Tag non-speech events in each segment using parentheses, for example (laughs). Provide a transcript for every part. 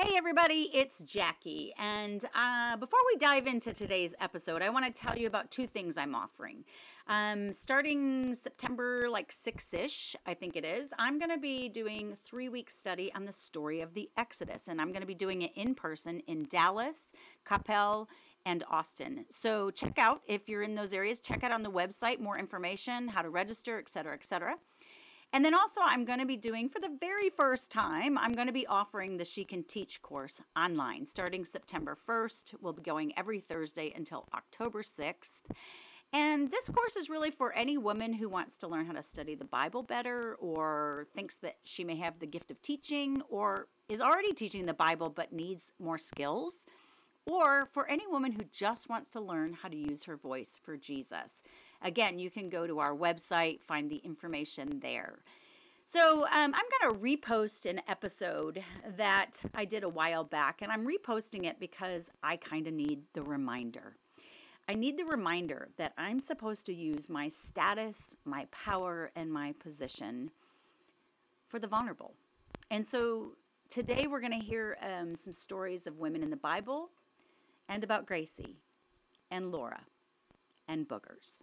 Hey, everybody, it's Jackie. And uh, before we dive into today's episode, I want to tell you about two things I'm offering. Um, starting September like 6 ish, I think it is, I'm going to be doing three week study on the story of the Exodus. And I'm going to be doing it in person in Dallas, Coppell, and Austin. So check out if you're in those areas, check out on the website more information, how to register, et cetera, et cetera. And then also, I'm going to be doing for the very first time, I'm going to be offering the She Can Teach course online starting September 1st. We'll be going every Thursday until October 6th. And this course is really for any woman who wants to learn how to study the Bible better or thinks that she may have the gift of teaching or is already teaching the Bible but needs more skills. Or for any woman who just wants to learn how to use her voice for Jesus. Again, you can go to our website, find the information there. So um, I'm going to repost an episode that I did a while back, and I'm reposting it because I kind of need the reminder. I need the reminder that I'm supposed to use my status, my power, and my position for the vulnerable. And so today we're going to hear um, some stories of women in the Bible and about Gracie and Laura and boogers.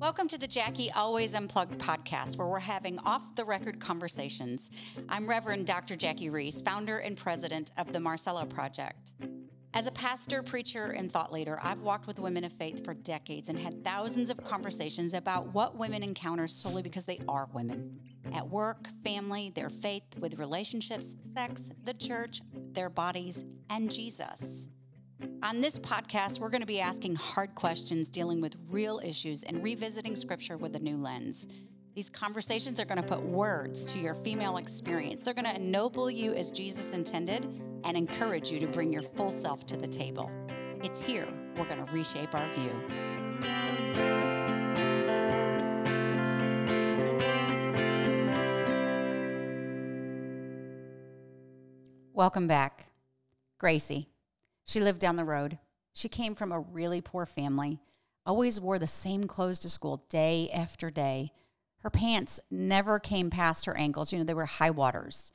Welcome to the Jackie Always Unplugged podcast, where we're having off the record conversations. I'm Reverend Dr. Jackie Roese, founder and president of the Marcella Project. As a pastor, preacher, and thought leader, I've walked with women of faith for decades and had thousands of conversations about what women encounter solely because they are women. At work, family, their faith, with relationships, sex, the church, their bodies, and Jesus. On this podcast, we're going to be asking hard questions, dealing with real issues, and revisiting scripture with a new lens. These conversations are going to put words to your female experience. They're going to ennoble you as Jesus intended and encourage you to bring your full self to the table. It's here we're going to reshape our view. Welcome back, Gracie. She lived down the road. She came from a really poor family, always wore the same clothes to school day after day. Her pants never came past her ankles. You know, they were high waters.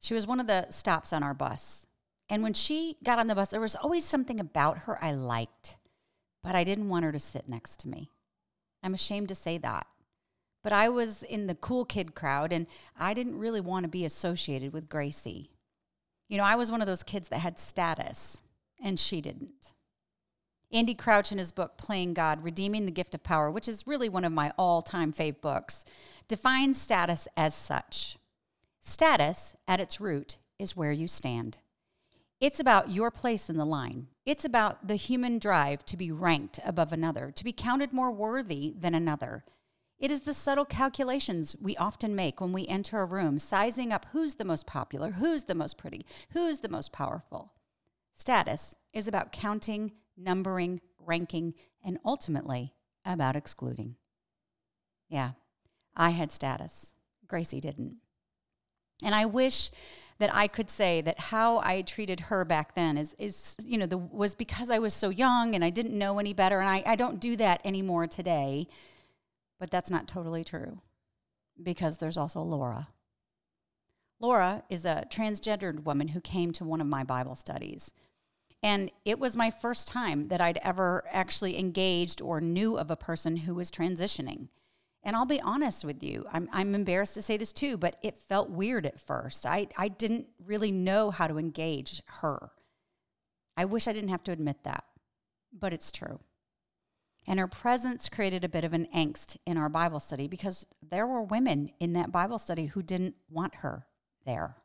She was one of the stops on our bus. And when she got on the bus, there was always something about her I liked, but I didn't want her to sit next to me. I'm ashamed to say that. But I was in the cool kid crowd, and I didn't really want to be associated with Gracie. You know, I was one of those kids that had status, and she didn't. Andy Crouch, in his book Playing God Redeeming the Gift of Power, which is really one of my all time fave books, defines status as such Status, at its root, is where you stand. It's about your place in the line. It's about the human drive to be ranked above another, to be counted more worthy than another. It is the subtle calculations we often make when we enter a room, sizing up who's the most popular, who's the most pretty, who's the most powerful. Status is about counting, numbering, ranking, and ultimately about excluding. Yeah, I had status. Gracie didn't. And I wish that I could say that how I treated her back then is, is you know, the, was because I was so young and I didn't know any better. And I, I don't do that anymore today. But that's not totally true because there's also Laura. Laura is a transgendered woman who came to one of my Bible studies. And it was my first time that I'd ever actually engaged or knew of a person who was transitioning. And I'll be honest with you, I'm, I'm embarrassed to say this too, but it felt weird at first. I, I didn't really know how to engage her. I wish I didn't have to admit that, but it's true. And her presence created a bit of an angst in our Bible study because there were women in that Bible study who didn't want her there.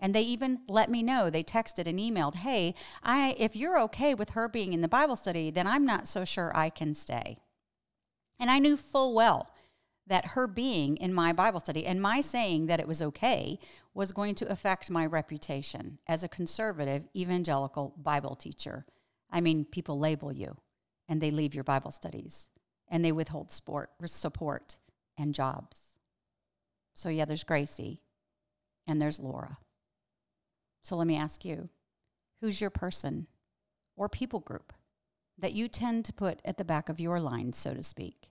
And they even let me know. They texted and emailed, "Hey, I if you're okay with her being in the Bible study, then I'm not so sure I can stay." And I knew full well that her being in my Bible study and my saying that it was okay was going to affect my reputation as a conservative evangelical Bible teacher. I mean, people label you and they leave your Bible studies and they withhold sport, support and jobs. So, yeah, there's Gracie and there's Laura. So, let me ask you who's your person or people group that you tend to put at the back of your line, so to speak?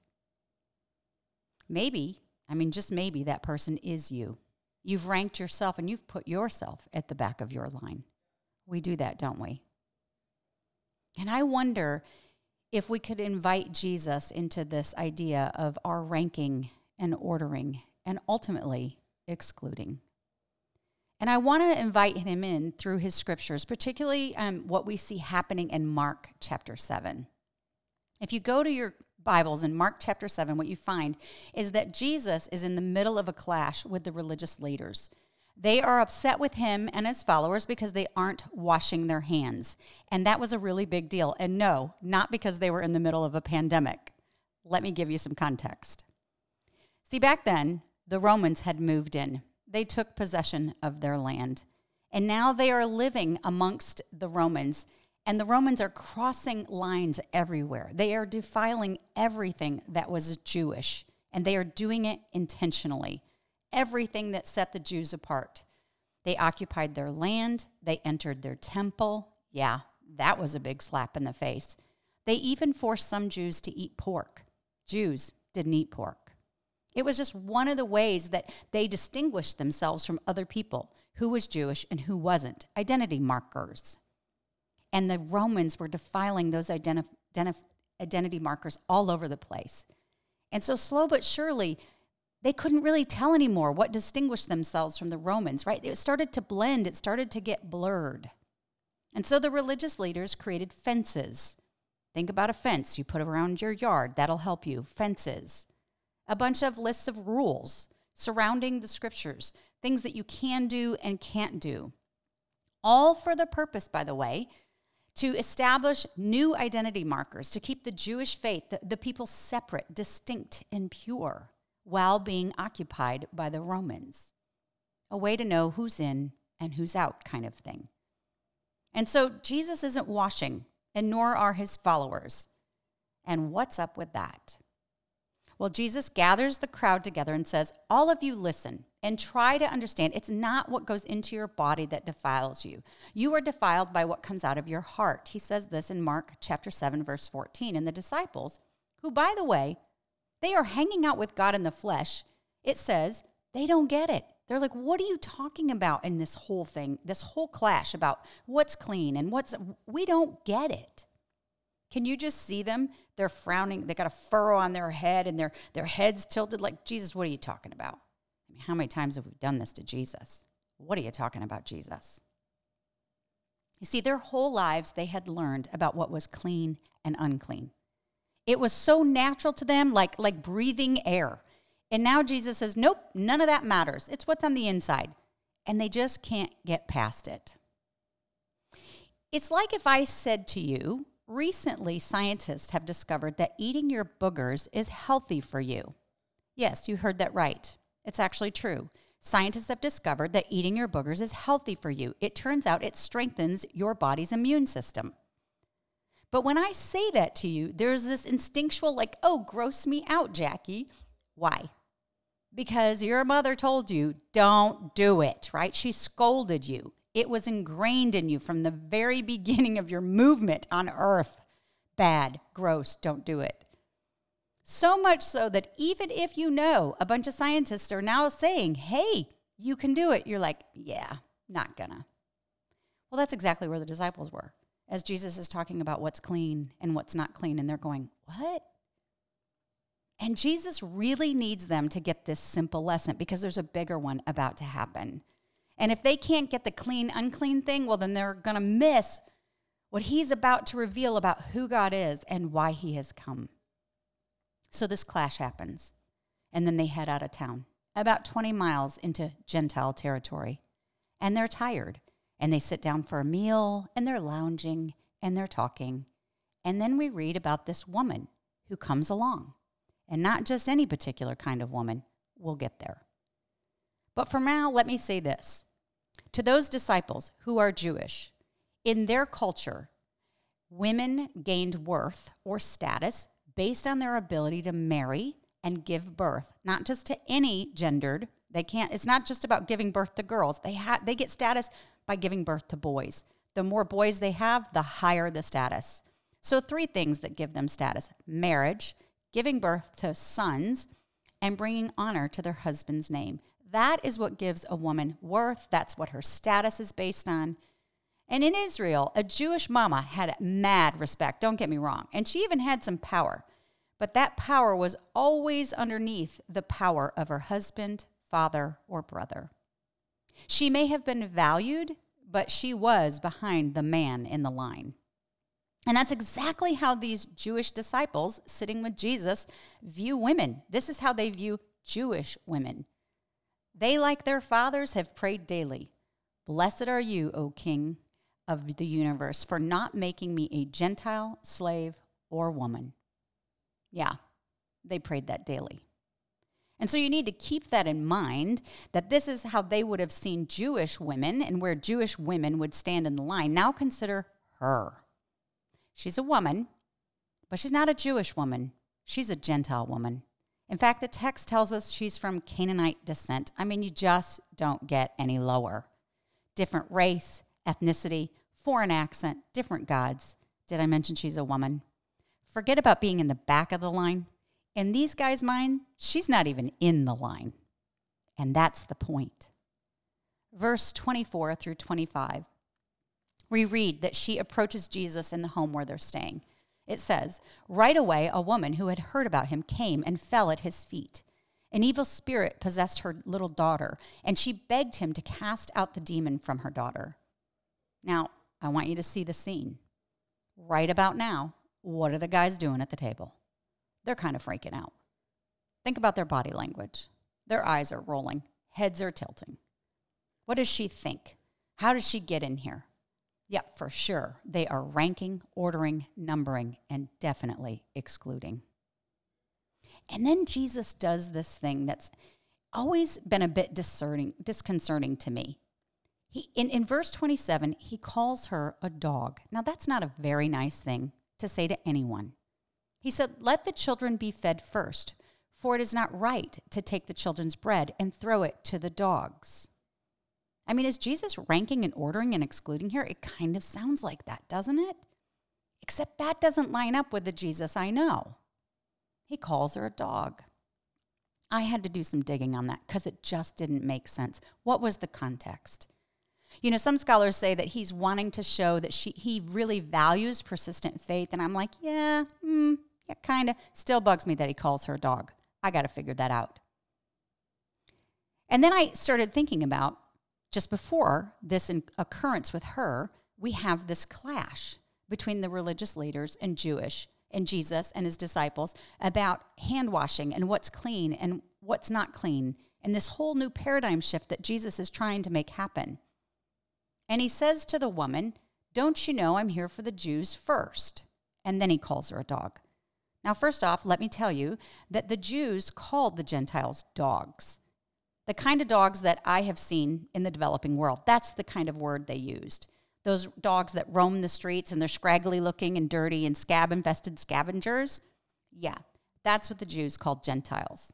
Maybe, I mean, just maybe that person is you. You've ranked yourself and you've put yourself at the back of your line. We do that, don't we? And I wonder if we could invite Jesus into this idea of our ranking and ordering and ultimately excluding. And I want to invite him in through his scriptures, particularly um, what we see happening in Mark chapter 7. If you go to your Bibles in Mark chapter 7, what you find is that Jesus is in the middle of a clash with the religious leaders. They are upset with him and his followers because they aren't washing their hands. And that was a really big deal. And no, not because they were in the middle of a pandemic. Let me give you some context. See, back then, the Romans had moved in, they took possession of their land. And now they are living amongst the Romans. And the Romans are crossing lines everywhere. They are defiling everything that was Jewish, and they are doing it intentionally everything that set the Jews apart. They occupied their land, they entered their temple. Yeah, that was a big slap in the face. They even forced some Jews to eat pork. Jews didn't eat pork. It was just one of the ways that they distinguished themselves from other people who was Jewish and who wasn't, identity markers. And the Romans were defiling those identi- identity markers all over the place. And so, slow but surely, they couldn't really tell anymore what distinguished themselves from the Romans, right? It started to blend, it started to get blurred. And so the religious leaders created fences. Think about a fence you put around your yard, that'll help you. Fences. A bunch of lists of rules surrounding the scriptures, things that you can do and can't do. All for the purpose, by the way, to establish new identity markers, to keep the Jewish faith, the, the people separate, distinct, and pure while being occupied by the Romans. A way to know who's in and who's out, kind of thing. And so Jesus isn't washing, and nor are his followers. And what's up with that? Well, Jesus gathers the crowd together and says, All of you listen and try to understand it's not what goes into your body that defiles you. You are defiled by what comes out of your heart. He says this in Mark chapter 7, verse 14. And the disciples, who, by the way, they are hanging out with God in the flesh. It says they don't get it. They're like, what are you talking about in this whole thing, this whole clash about what's clean and what's, we don't get it. Can you just see them? They're frowning. They got a furrow on their head and their, their heads tilted like, Jesus, what are you talking about? I mean, how many times have we done this to Jesus? What are you talking about, Jesus? You see, their whole lives they had learned about what was clean and unclean. It was so natural to them, like, like breathing air. And now Jesus says, nope, none of that matters. It's what's on the inside. And they just can't get past it. It's like if I said to you, recently scientists have discovered that eating your boogers is healthy for you. Yes, you heard that right. It's actually true. Scientists have discovered that eating your boogers is healthy for you. It turns out it strengthens your body's immune system. But when I say that to you, there's this instinctual, like, oh, gross me out, Jackie. Why? Because your mother told you, don't do it, right? She scolded you. It was ingrained in you from the very beginning of your movement on earth. Bad, gross, don't do it. So much so that even if you know a bunch of scientists are now saying, hey, you can do it, you're like, yeah, not gonna. Well, that's exactly where the disciples were as Jesus is talking about what's clean and what's not clean, and they're going, What? And Jesus really needs them to get this simple lesson because there's a bigger one about to happen. And if they can't get the clean, unclean thing, well, then they're going to miss what he's about to reveal about who God is and why he has come. So this clash happens, and then they head out of town, about 20 miles into Gentile territory. And they're tired and they sit down for a meal and they're lounging and they're talking. And then we read about this woman who comes along. And not just any particular kind of woman. We'll get there. But for now, let me say this to those disciples who are Jewish, in their culture, women gained worth or status based on their ability to marry and give birth, not just to any gendered. They can't. It's not just about giving birth to girls. They have. They get status by giving birth to boys. The more boys they have, the higher the status. So, three things that give them status marriage, giving birth to sons, and bringing honor to their husband's name. That is what gives a woman worth. That's what her status is based on. And in Israel, a Jewish mama had mad respect, don't get me wrong, and she even had some power. But that power was always underneath the power of her husband, father, or brother. She may have been valued, but she was behind the man in the line. And that's exactly how these Jewish disciples sitting with Jesus view women. This is how they view Jewish women. They, like their fathers, have prayed daily Blessed are you, O King of the universe, for not making me a Gentile, slave, or woman. Yeah, they prayed that daily. And so you need to keep that in mind that this is how they would have seen Jewish women and where Jewish women would stand in the line. Now consider her. She's a woman, but she's not a Jewish woman. She's a Gentile woman. In fact, the text tells us she's from Canaanite descent. I mean, you just don't get any lower. Different race, ethnicity, foreign accent, different gods. Did I mention she's a woman? Forget about being in the back of the line. In these guys' mind, she's not even in the line. And that's the point. Verse 24 through 25, we read that she approaches Jesus in the home where they're staying. It says, Right away, a woman who had heard about him came and fell at his feet. An evil spirit possessed her little daughter, and she begged him to cast out the demon from her daughter. Now, I want you to see the scene. Right about now, what are the guys doing at the table? They're kind of freaking out. Think about their body language. Their eyes are rolling, heads are tilting. What does she think? How does she get in here? Yep, for sure. They are ranking, ordering, numbering, and definitely excluding. And then Jesus does this thing that's always been a bit disconcerting to me. He, in, in verse 27, he calls her a dog. Now, that's not a very nice thing to say to anyone. He said, Let the children be fed first, for it is not right to take the children's bread and throw it to the dogs. I mean, is Jesus ranking and ordering and excluding here? It kind of sounds like that, doesn't it? Except that doesn't line up with the Jesus I know. He calls her a dog. I had to do some digging on that because it just didn't make sense. What was the context? You know, some scholars say that he's wanting to show that she, he really values persistent faith. And I'm like, yeah, mm, yeah, kind of. Still bugs me that he calls her a dog. I got to figure that out. And then I started thinking about just before this occurrence with her, we have this clash between the religious leaders and Jewish and Jesus and his disciples about hand washing and what's clean and what's not clean, and this whole new paradigm shift that Jesus is trying to make happen. And he says to the woman, Don't you know I'm here for the Jews first? And then he calls her a dog. Now, first off, let me tell you that the Jews called the Gentiles dogs. The kind of dogs that I have seen in the developing world, that's the kind of word they used. Those dogs that roam the streets and they're scraggly looking and dirty and scab infested scavengers. Yeah, that's what the Jews called Gentiles.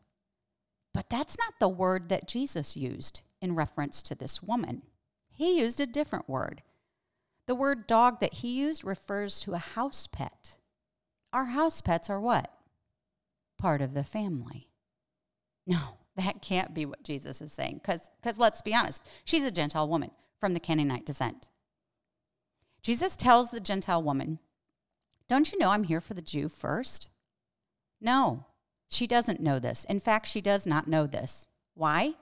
But that's not the word that Jesus used in reference to this woman. He used a different word. The word dog that he used refers to a house pet. Our house pets are what? Part of the family. No, (laughs) that can't be what Jesus is saying. Because let's be honest, she's a Gentile woman from the Canaanite descent. Jesus tells the Gentile woman, Don't you know I'm here for the Jew first? No, she doesn't know this. In fact, she does not know this. Why?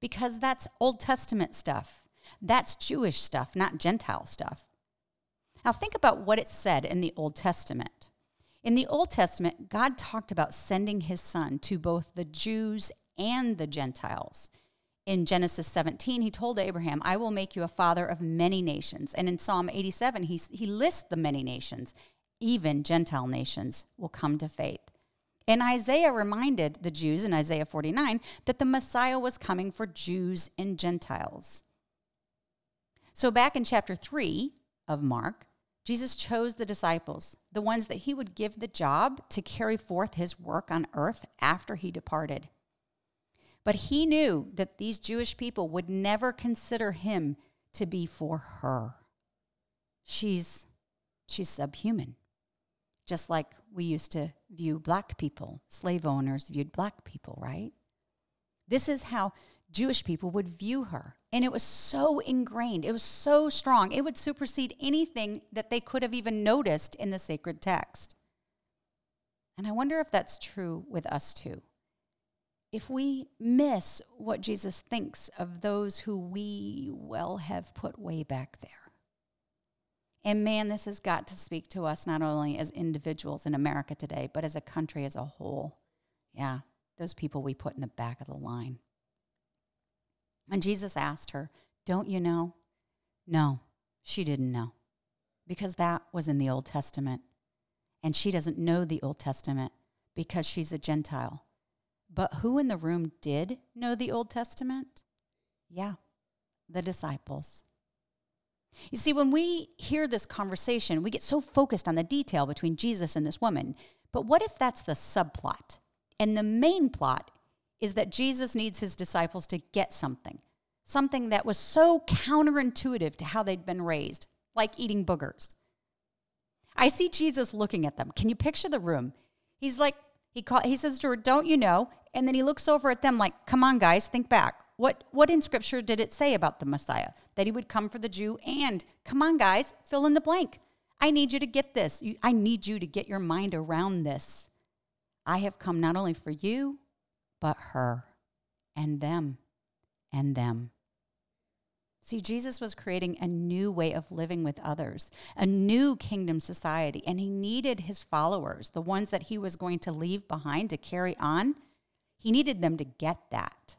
Because that's Old Testament stuff. That's Jewish stuff, not Gentile stuff. Now, think about what it said in the Old Testament. In the Old Testament, God talked about sending his son to both the Jews and the Gentiles. In Genesis 17, he told Abraham, I will make you a father of many nations. And in Psalm 87, he, he lists the many nations. Even Gentile nations will come to faith. And Isaiah reminded the Jews in Isaiah 49 that the Messiah was coming for Jews and Gentiles. So, back in chapter 3 of Mark, Jesus chose the disciples, the ones that he would give the job to carry forth his work on earth after he departed. But he knew that these Jewish people would never consider him to be for her. She's, she's subhuman, just like we used to view black people. Slave owners viewed black people, right? This is how Jewish people would view her. And it was so ingrained, it was so strong, it would supersede anything that they could have even noticed in the sacred text. And I wonder if that's true with us too. If we miss what Jesus thinks of those who we, well, have put way back there. And man, this has got to speak to us not only as individuals in America today, but as a country as a whole. Yeah, those people we put in the back of the line. And Jesus asked her, Don't you know? No, she didn't know because that was in the Old Testament. And she doesn't know the Old Testament because she's a Gentile. But who in the room did know the Old Testament? Yeah, the disciples. You see, when we hear this conversation, we get so focused on the detail between Jesus and this woman. But what if that's the subplot? And the main plot is that Jesus needs his disciples to get something, something that was so counterintuitive to how they'd been raised, like eating boogers. I see Jesus looking at them. Can you picture the room? He's like, he, call, he says to her, Don't you know? And then he looks over at them like, Come on, guys, think back. What, what in scripture did it say about the Messiah? That he would come for the Jew and, come on, guys, fill in the blank. I need you to get this. I need you to get your mind around this. I have come not only for you, but her and them and them. See, Jesus was creating a new way of living with others, a new kingdom society, and he needed his followers, the ones that he was going to leave behind to carry on. He needed them to get that.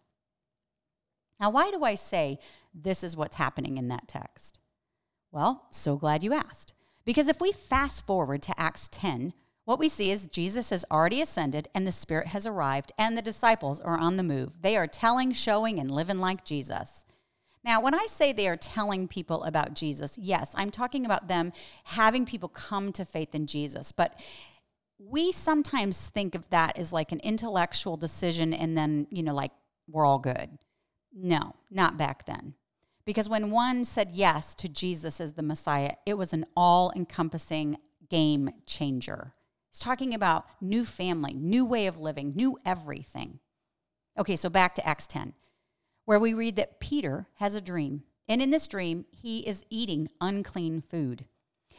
Now, why do I say this is what's happening in that text? Well, so glad you asked. Because if we fast forward to Acts 10, what we see is Jesus has already ascended and the Spirit has arrived, and the disciples are on the move. They are telling, showing, and living like Jesus. Now, when I say they are telling people about Jesus, yes, I'm talking about them having people come to faith in Jesus. But we sometimes think of that as like an intellectual decision and then, you know, like we're all good. No, not back then. Because when one said yes to Jesus as the Messiah, it was an all encompassing game changer. He's talking about new family, new way of living, new everything. Okay, so back to Acts 10, where we read that Peter has a dream. And in this dream, he is eating unclean food.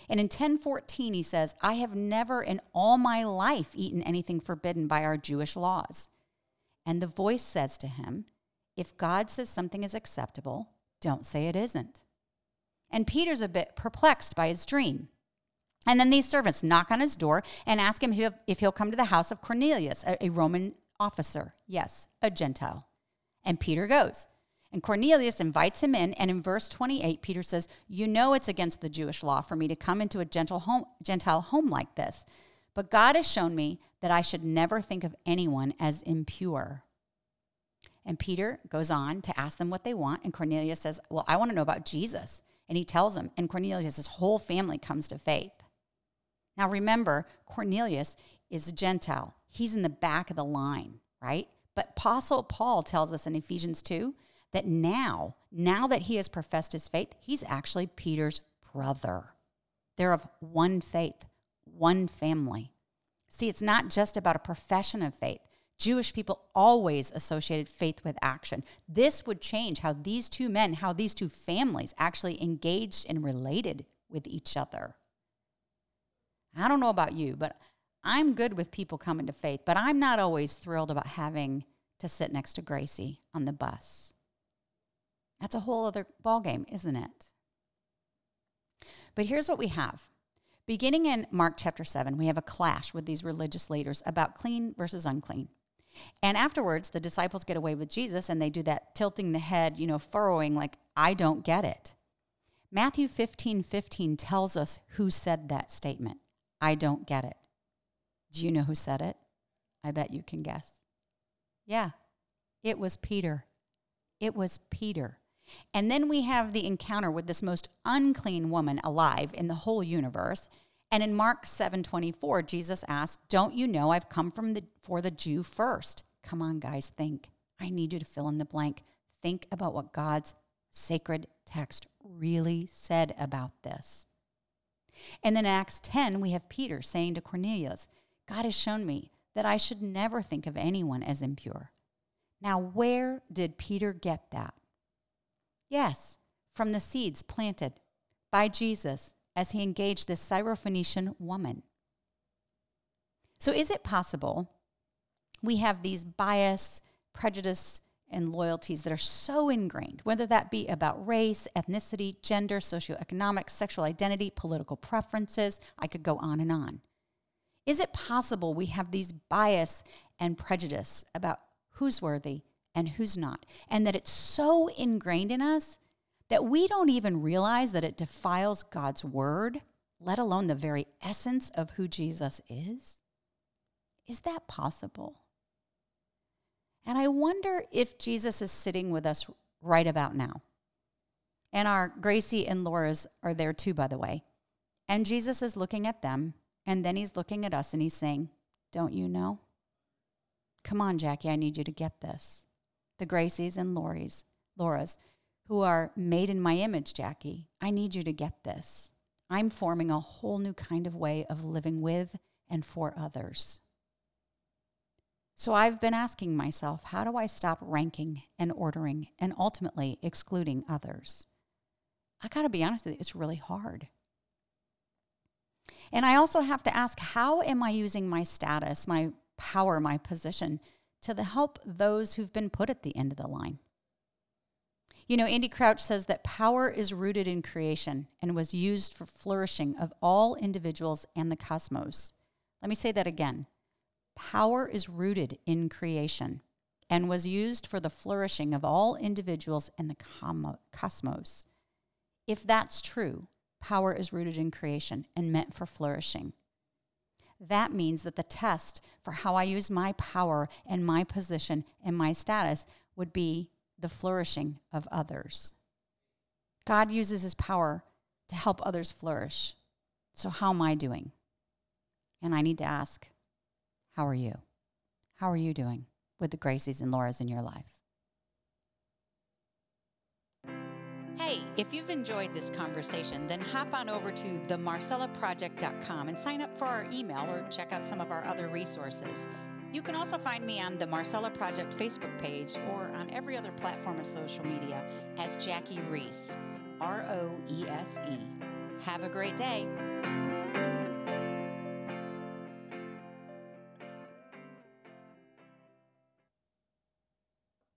And in 1014, he says, I have never in all my life eaten anything forbidden by our Jewish laws. And the voice says to him, If God says something is acceptable, don't say it isn't. And Peter's a bit perplexed by his dream. And then these servants knock on his door and ask him if he'll come to the house of Cornelius, a, Roman officer. Yes, a Gentile. And Peter goes. And Cornelius invites him in. And in verse 28, Peter says, You know it's against the Jewish law for me to come into a Gentile home, Gentile home like this. But God has shown me that I should never think of anyone as impure. And Peter goes on to ask them what they want. And Cornelius says, Well, I want to know about Jesus. And he tells him. And Cornelius' whole family comes to faith. Now remember, Cornelius is a Gentile. He's in the back of the line, right? But Apostle Paul tells us in Ephesians 2 that now, now that he has professed his faith, he's actually Peter's brother. They're of one faith, one family. See, it's not just about a profession of faith. Jewish people always associated faith with action. This would change how these two men, how these two families actually engaged and related with each other. I don't know about you, but I'm good with people coming to faith, but I'm not always thrilled about having to sit next to Gracie on the bus. That's a whole other ballgame, isn't it? But here's what we have. Beginning in Mark chapter 7, we have a clash with these religious leaders about clean versus unclean. And afterwards, the disciples get away with Jesus and they do that tilting the head, you know, furrowing, like, I don't get it. Matthew 15 15 tells us who said that statement. I don't get it. Do you know who said it? I bet you can guess. Yeah, it was Peter. It was Peter. And then we have the encounter with this most unclean woman alive in the whole universe. And in Mark 7:24, Jesus asked, "Don't you know I've come from the for the Jew first? Come on, guys, think. I need you to fill in the blank. Think about what God's sacred text really said about this. And then in Acts 10, we have Peter saying to Cornelius, God has shown me that I should never think of anyone as impure. Now, where did Peter get that? Yes, from the seeds planted by Jesus as he engaged this Syrophoenician woman. So, is it possible we have these bias, prejudice, and loyalties that are so ingrained, whether that be about race, ethnicity, gender, socioeconomic, sexual identity, political preferences? I could go on and on. Is it possible we have these bias and prejudice about who's worthy and who's not, and that it's so ingrained in us that we don't even realize that it defiles God's word, let alone the very essence of who Jesus is? Is that possible? And I wonder if Jesus is sitting with us right about now. And our Gracie and Laura's are there too, by the way. And Jesus is looking at them, and then he's looking at us and he's saying, Don't you know? Come on, Jackie, I need you to get this. The Gracies and Laurie's, Laura's, who are made in my image, Jackie, I need you to get this. I'm forming a whole new kind of way of living with and for others. So I've been asking myself, how do I stop ranking and ordering and ultimately excluding others? I got to be honest with you, it's really hard. And I also have to ask, how am I using my status, my power, my position to the help those who've been put at the end of the line? You know, Andy Crouch says that power is rooted in creation and was used for flourishing of all individuals and the cosmos. Let me say that again. Power is rooted in creation and was used for the flourishing of all individuals and the cosmos. If that's true, power is rooted in creation and meant for flourishing. That means that the test for how I use my power and my position and my status would be the flourishing of others. God uses his power to help others flourish. So, how am I doing? And I need to ask, how are you? How are you doing with the Gracies and Lauras in your life? Hey, if you've enjoyed this conversation, then hop on over to themarcellaproject.com and sign up for our email or check out some of our other resources. You can also find me on the Marcella Project Facebook page or on every other platform of social media as Jackie Roese, R O E S E. Have a great day.